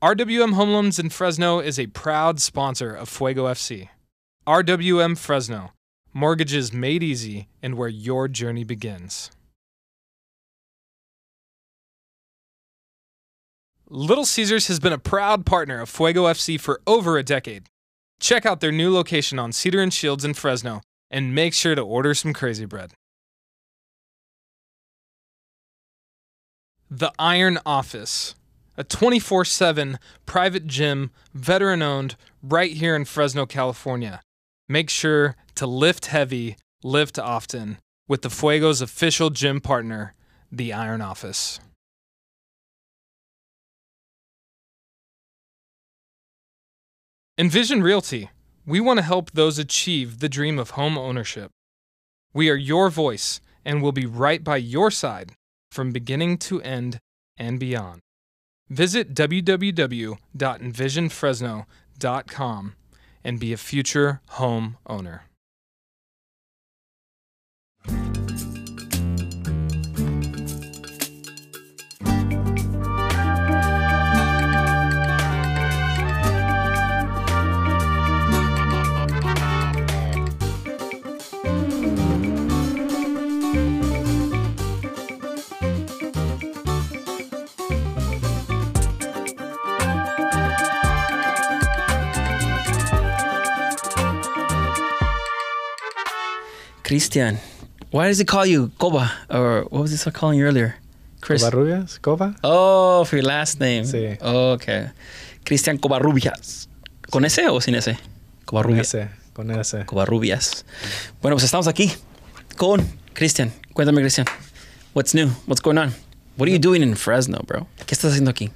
RWM Home Loans in Fresno is a proud sponsor of Fuego FC. RWM Fresno, mortgages made easy and where your journey begins. Little Caesars has been a proud partner of Fuego FC for over a decade. Check out their new location on Cedar and Shields in Fresno and make sure to order some crazy bread. The Iron Office, a 24 7 private gym, veteran owned, right here in Fresno, California. Make sure to lift heavy, lift often with the Fuego's official gym partner, the Iron Office. Envision Realty. We want to help those achieve the dream of home ownership. We are your voice and will be right by your side from beginning to end and beyond. Visit www.envisionfresno.com and be a future home owner. Christian, why does he call you Koba? Or what was he calling you earlier? Chris. Covarrubias? Coba? Oh, for your last name. Sí. Okay. Cristian Covarrubias. ¿Con S o sin S? Con Covarrubias. ese, con ese. Covarrubias. Bueno, pues estamos aquí con Cristian. Cuéntame, Cristian. What's new? What's going on? What are you doing in Fresno, bro? ¿Qué estás haciendo aquí?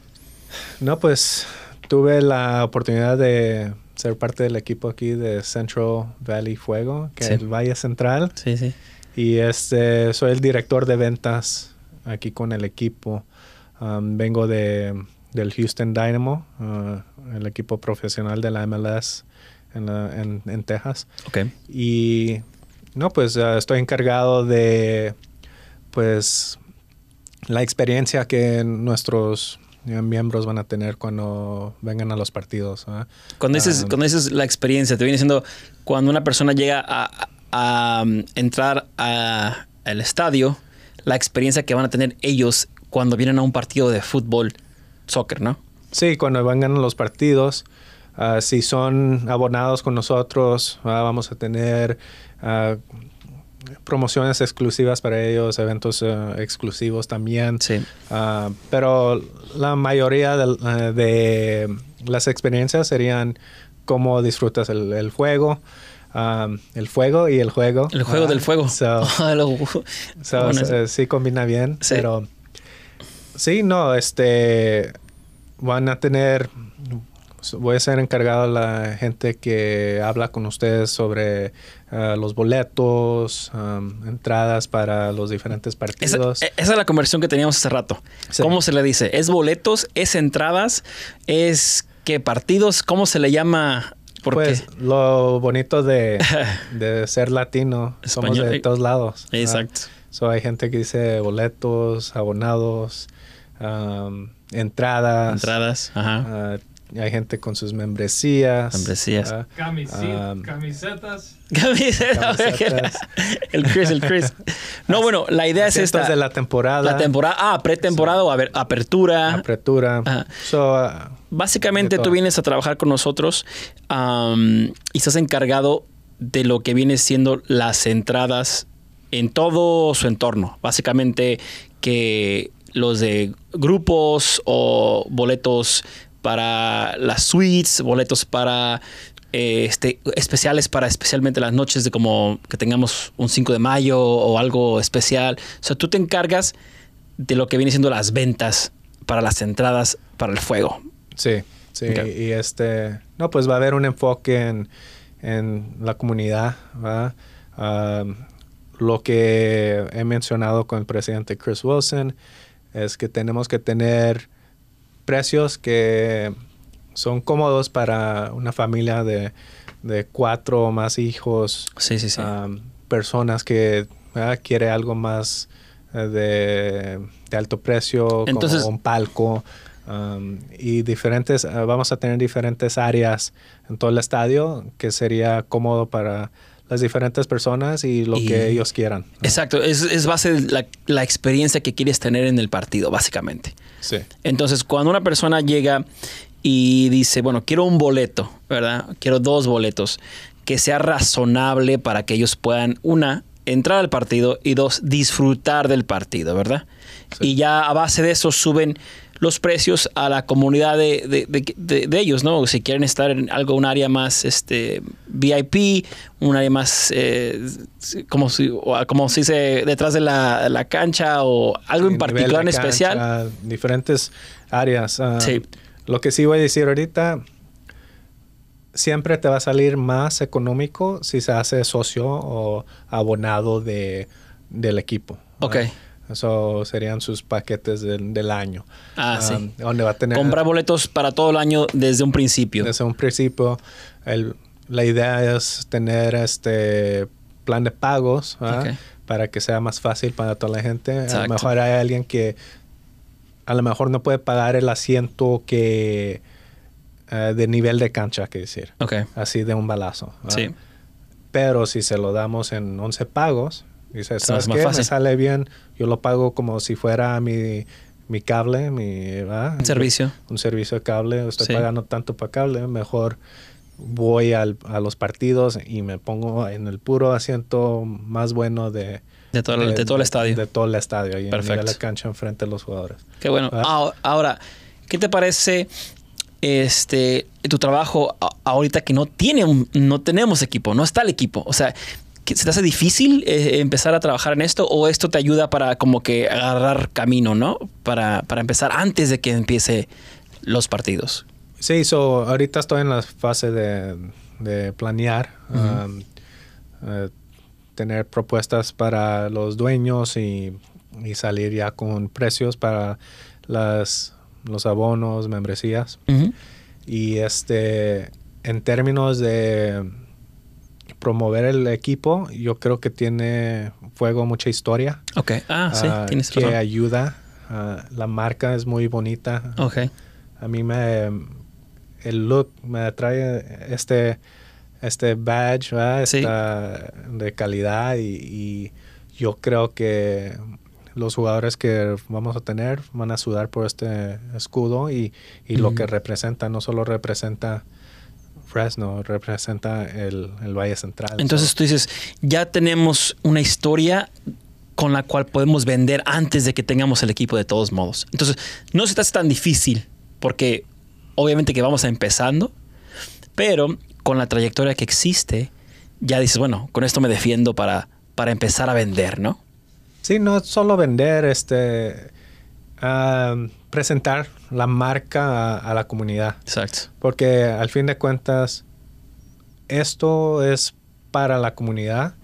No, pues tuve la oportunidad de ser parte del equipo aquí de Central Valley Fuego, que Sí. es el Valle Central. Sí, sí. Y este, soy el director de ventas aquí con el equipo. Um, vengo de, del Houston Dynamo, uh, el equipo profesional de la MLS en, la- en- en Texas. Ok. Y no, pues uh, estoy encargado de, pues, la experiencia que nuestros miembros van a tener cuando vengan a los partidos. ¿ah? Cuando dices, Ah, cuando dices la experiencia, te viene siendo cuando una persona llega a, a- a, um, entrar a- al estadio, la experiencia que van a tener ellos cuando vienen a un partido de fútbol, soccer, ¿no? Sí, cuando vengan los partidos, ah, si son abonados con nosotros, vamos a tener ah, promociones exclusivas para ellos, eventos ah, exclusivos también. Sí. Ah, pero la mayoría eh, de, las experiencias serían cómo disfrutas el, el juego, ah, el fuego y el juego. El juego Ah, del fuego. so- So, bueno, eh, sí combina bien, Sí. pero sí, no, este van a tener voy a ser encargado de la gente que habla con ustedes sobre ah, los boletos, am, entradas para los diferentes partidos. esa es la conversión que teníamos hace rato. Sí. ¿Cómo se le dice? ¿Es boletos? ¿Es entradas? ¿Es qué partidos? ¿Cómo se le llama? Pues lo bonito de, de ser latino, somos Español. de todos lados. Exacto. So, hay gente que dice boletos, abonados, am, entradas. Entradas. Ajá. Ah, hay gente con sus membresías. Membresías. ah, Um, camisetas. Camiseta. Camisetas. el Chris, el Chris. No, bueno, la idea es esta. de la temporada. La temporada, ah, pretemporada o a ver, apertura. Apertura. Ajá. So, ah, Básicamente tú vienes a trabajar con nosotros y estás encargado de lo que viene siendo las entradas en todo su entorno. Básicamente que los de grupos o boletos para las suites, boletos para eh, este, especiales para especialmente las noches de como que tengamos un 5 de mayo o algo especial. O sea, tú te encargas de lo que viene siendo las ventas para las entradas para el fuego. sí, sí. Y este. No, pues va a haber un enfoque en, en la comunidad. Um, lo que he mencionado con el presidente Chris Wilson es que tenemos que tener precios que son cómodos para una familia de, de cuatro o más hijos. Sí, sí, sí. um, personas que ¿verdad? quiere algo más eh, de, de alto precio, Entonces- como un palco. Um, y diferentes, uh, vamos a tener diferentes áreas en todo el estadio que sería cómodo para las diferentes personas y lo Y- que ellos quieran. Exacto, es, es base de la, la experiencia que quieres tener en el partido, básicamente. Sí. Entonces, cuando una persona llega y dice, bueno, quiero un boleto, ¿verdad? Quiero dos boletos, que sea razonable para que ellos puedan, una, entrar al partido y dos, disfrutar del partido, ¿verdad? Sí. Y ya a base de eso suben los precios a la comunidad de, de- de- ellos, ¿no? Si quieren estar en algo, un área más este, VIP, un área más, eh, como, si, como se dice, detrás de la, la cancha o algo Sí, en particular en especial. diferentes áreas. Ah, Sí. Lo que sí voy a decir ahorita, siempre te va a salir más económico si se hace socio o abonado de, del equipo. Ok. Eso serían sus paquetes del, del año. Ah, sí. Donde va a tener Comprar boletos para todo el año desde un principio. desde un principio. el- la idea es tener este plan de pagos para que sea más fácil para toda la gente. A lo mejor hay alguien que a lo mejor no puede pagar el asiento que eh, de nivel de cancha, que decir, así de un balazo. ¿verdad? Sí. Pero si se lo damos en 11 pagos, dices, ¿sabes más qué? fácil. Me sale bien, yo lo pago como si fuera mi, mi cable, mi ¿verdad? Un servicio. un servicio de cable, estoy Sí. pagando tanto para cable, mejor voy al- a los partidos y me pongo en el puro asiento más bueno de, De todo, el- de todo el estadio. De todo el estadio, y en Perfecto. la cancha enfrente de los jugadores. Qué bueno. ¿verdad? Ah, Ahora, ¿qué te parece este tu trabajo ahorita que no tiene un- no tenemos equipo, no está el equipo? O sea, ¿que ¿se te hace difícil eh, empezar a trabajar en esto o esto te ayuda para como que agarrar camino, ¿no? Para, para empezar antes de que empiece los partidos. Sí, so, ahorita estoy en la fase de, de planear, um, eh, tener propuestas para los dueños y, y salir ya con precios para las, los abonos, membresías. Y este, en términos de promover el equipo, yo creo que tiene fuego mucha historia. Ok. Ah, sí, ah, tienes que razón. ayuda. Ah, la marca es muy bonita. Ok. A mí me el look me atrae este este badge ¿verdad? Sí. Esta de calidad y, y yo creo que los jugadores que vamos a tener van a sudar por este escudo y, y lo que representa no solo representa Fresno representa el, el Valle Central Entonces tú dices, ya tenemos una historia con la cual podemos vender antes de que tengamos el equipo de todos modos. Entonces, no se te hace tan difícil porque obviamente que vamos empezando, pero con la trayectoria que existe, ya dices, bueno, con esto me defiendo para, para empezar a vender, ¿no? Sí, no solo vender, este, ah, presentar la marca a, a la comunidad. Exacto. Porque al fin de cuentas, esto es para la comunidad.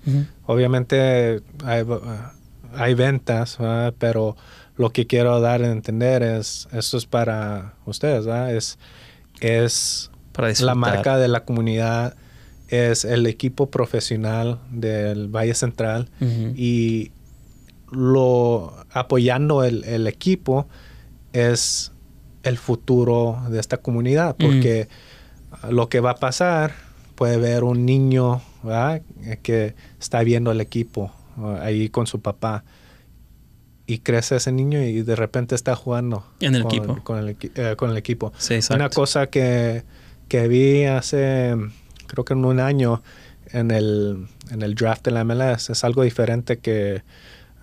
Obviamente hay, hay ventas, ¿verdad? pero lo que quiero dar a entender es, esto es para ustedes, ¿verdad? Es, es Para la marca de la comunidad, es el equipo profesional del Valle Central y lo apoyando el, el equipo es el futuro de esta comunidad porque lo que va a pasar puede ver un niño ¿verdad? que está viendo el equipo uh, ahí con su papá y crece ese niño y de repente está jugando En el con, equipo. con el, eh, con el equipo Sí, una cosa que, que vi hace, creo que en un año, en el, en el draft de la MLS, es algo diferente que,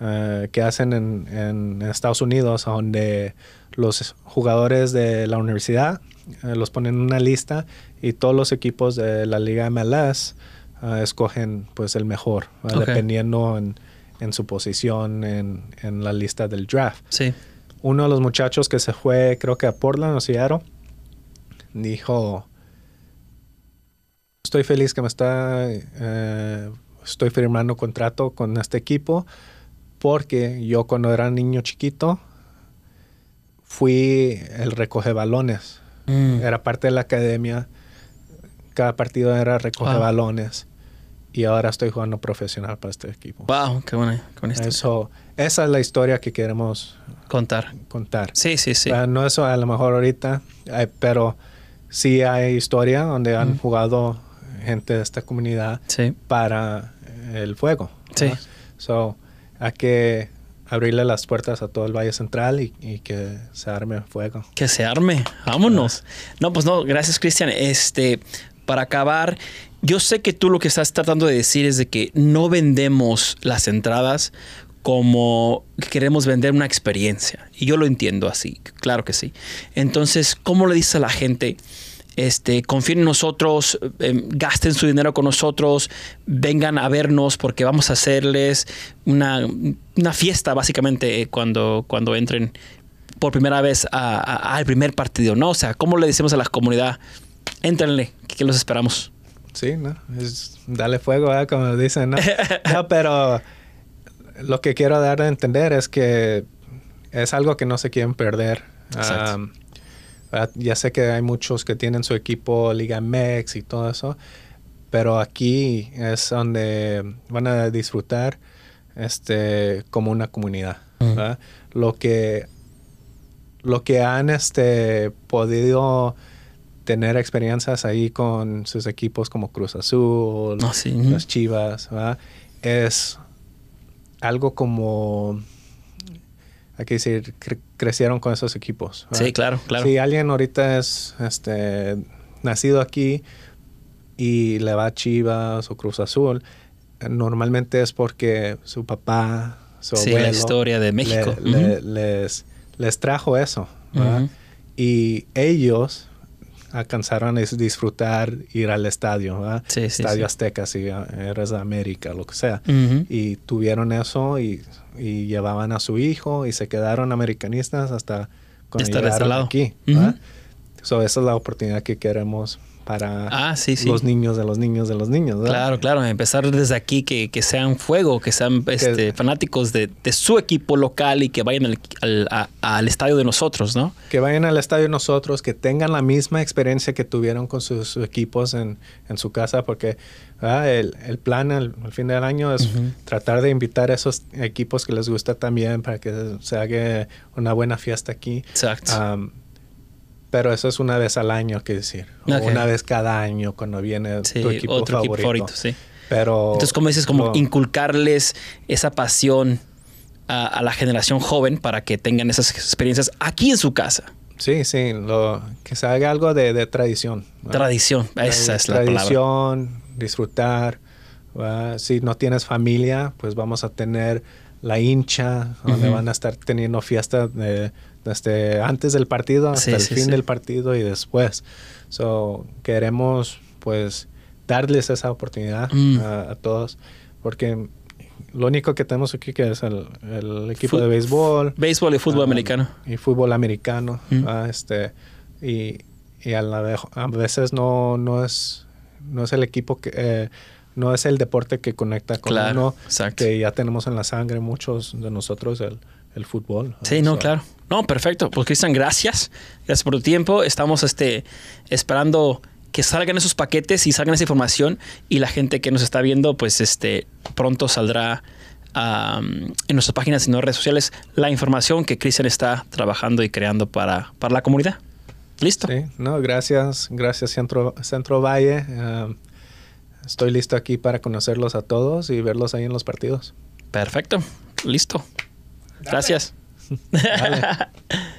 eh, que hacen en, en Estados Unidos, donde los jugadores de la universidad eh, los ponen en una lista y todos los equipos de la liga MLS eh, escogen pues el mejor, dependiendo en, en su posición en, en la lista del draft. Sí. uno de los muchachos que se fue, creo que a Portland o Seattle, dijo, estoy feliz que me está, eh, estoy firmando contrato con este equipo, porque yo cuando era niño chiquito, fui el recoge balones. Mm. Era parte de la academia. Cada partido era recoge Wow. balones. y ahora estoy jugando profesional para este equipo. Wow, qué buena, qué buena historia. Eso, esa es la historia que queremos Contar. contar. Sí, sí, sí. Ah, no eso a lo mejor ahorita, eh, pero sí hay historia donde han Ujú. jugado gente de esta comunidad Sí. para el fuego. Sí. So, hay que abrirle las puertas a todo el Valle Central y, y que se arme fuego. Que se arme. Vámonos. No, pues no, gracias, Cristian. Este, para acabar, yo sé que tú lo que estás tratando de decir es de que no vendemos las entradas como que queremos vender una experiencia. Y yo lo entiendo así, claro que sí. Entonces, ¿cómo le dices a la gente? Este, confíen en nosotros, eh, gasten su dinero con nosotros, vengan a vernos porque vamos a hacerles una, una fiesta básicamente eh, cuando, cuando entren por primera vez al primer partido, ¿no? O sea, ¿cómo le decimos a la comunidad? Éntrenle, que los esperamos. Sí, ¿no? Es darle fuego, ¿verdad? Como dicen, ¿no? No, pero lo que quiero dar a entender es que es algo que no se quieren perder. Exacto. Um, ah, ya sé que hay muchos que tienen su equipo Liga Mex y todo eso, pero aquí es donde van a disfrutar este como una comunidad. ¿verdad? Lo que lo que han este podido tener experiencias ahí con sus equipos como Cruz Azul, sí. las Chivas, ¿verdad? es algo como, hay que decir, cre- crecieron con esos equipos. ¿verdad? Sí, claro, claro. Si alguien ahorita es este, nacido aquí y le va a Chivas o Cruz Azul, normalmente es porque su papá, su Sí, abuelo, la historia de México. le- le- Ujú. les, les trajo eso. Y ellos alcanzaron a dis- disfrutar ir al estadio. Sí, sí, estadio sí. Azteca, si eres de América, lo que sea. Y tuvieron eso y, y llevaban a su hijo y se quedaron americanistas hasta cuando llegaron lado. aquí. So, esa es la oportunidad que queremos para Ah, sí, sí. los niños de los niños de los niños. ¿verdad? Claro, claro. Empezar desde aquí, que, que sean fuego, que sean este, fanáticos de, de su equipo local y que vayan al, al- a- al estadio de nosotros, ¿no? Que vayan al estadio nosotros, que tengan la misma experiencia que tuvieron con sus, sus equipos en, en su casa, porque el, el plan al, al fin del año es tratar de invitar a esos equipos que les gusta también para que se haga una buena fiesta aquí. Exacto. Pero eso es una vez al año, que decir. O una vez cada año cuando viene sí, tu equipo otro favorito. equipo favorito, sí. Pero Entonces, como dices, como inculcarles esa pasión a, a la generación joven para que tengan esas experiencias aquí en su casa. Sí, sí, lo, que se haga algo de, de tradición. ¿verdad? Tradición, esa es la palabra. Tradición, disfrutar. ¿verdad? Si no tienes familia, pues vamos a tener la hincha, donde van a estar teniendo fiestas de, desde antes del partido hasta Sí, el sí, fin sí. del partido y después. So, queremos, pues, darles esa oportunidad Mm. a, a todos, porque lo único que tenemos aquí que es el, el equipo de béisbol, Béisbol y fútbol Ah, americano. y fútbol americano Mm. ah, este y, y a, la ve- a veces no no es no es el equipo que eh, no es el deporte que conecta con Claro, uno exacto. que ya tenemos en la sangre muchos de nosotros el, el fútbol Sí, no, so, claro. No, perfecto. Pues Cristian, gracias. Gracias por tu tiempo. Estamos este, esperando que salgan esos paquetes y salgan esa información y la gente que nos está viendo, pues este, pronto saldrá en nuestras páginas y en redes sociales la información que Cristian está trabajando y creando para, para la comunidad. ¿Listo? sí no gracias gracias Centro Centro Valle estoy listo aquí para conocerlos a todos y verlos ahí en los partidos Perfecto. Listo. Gracias. Dale.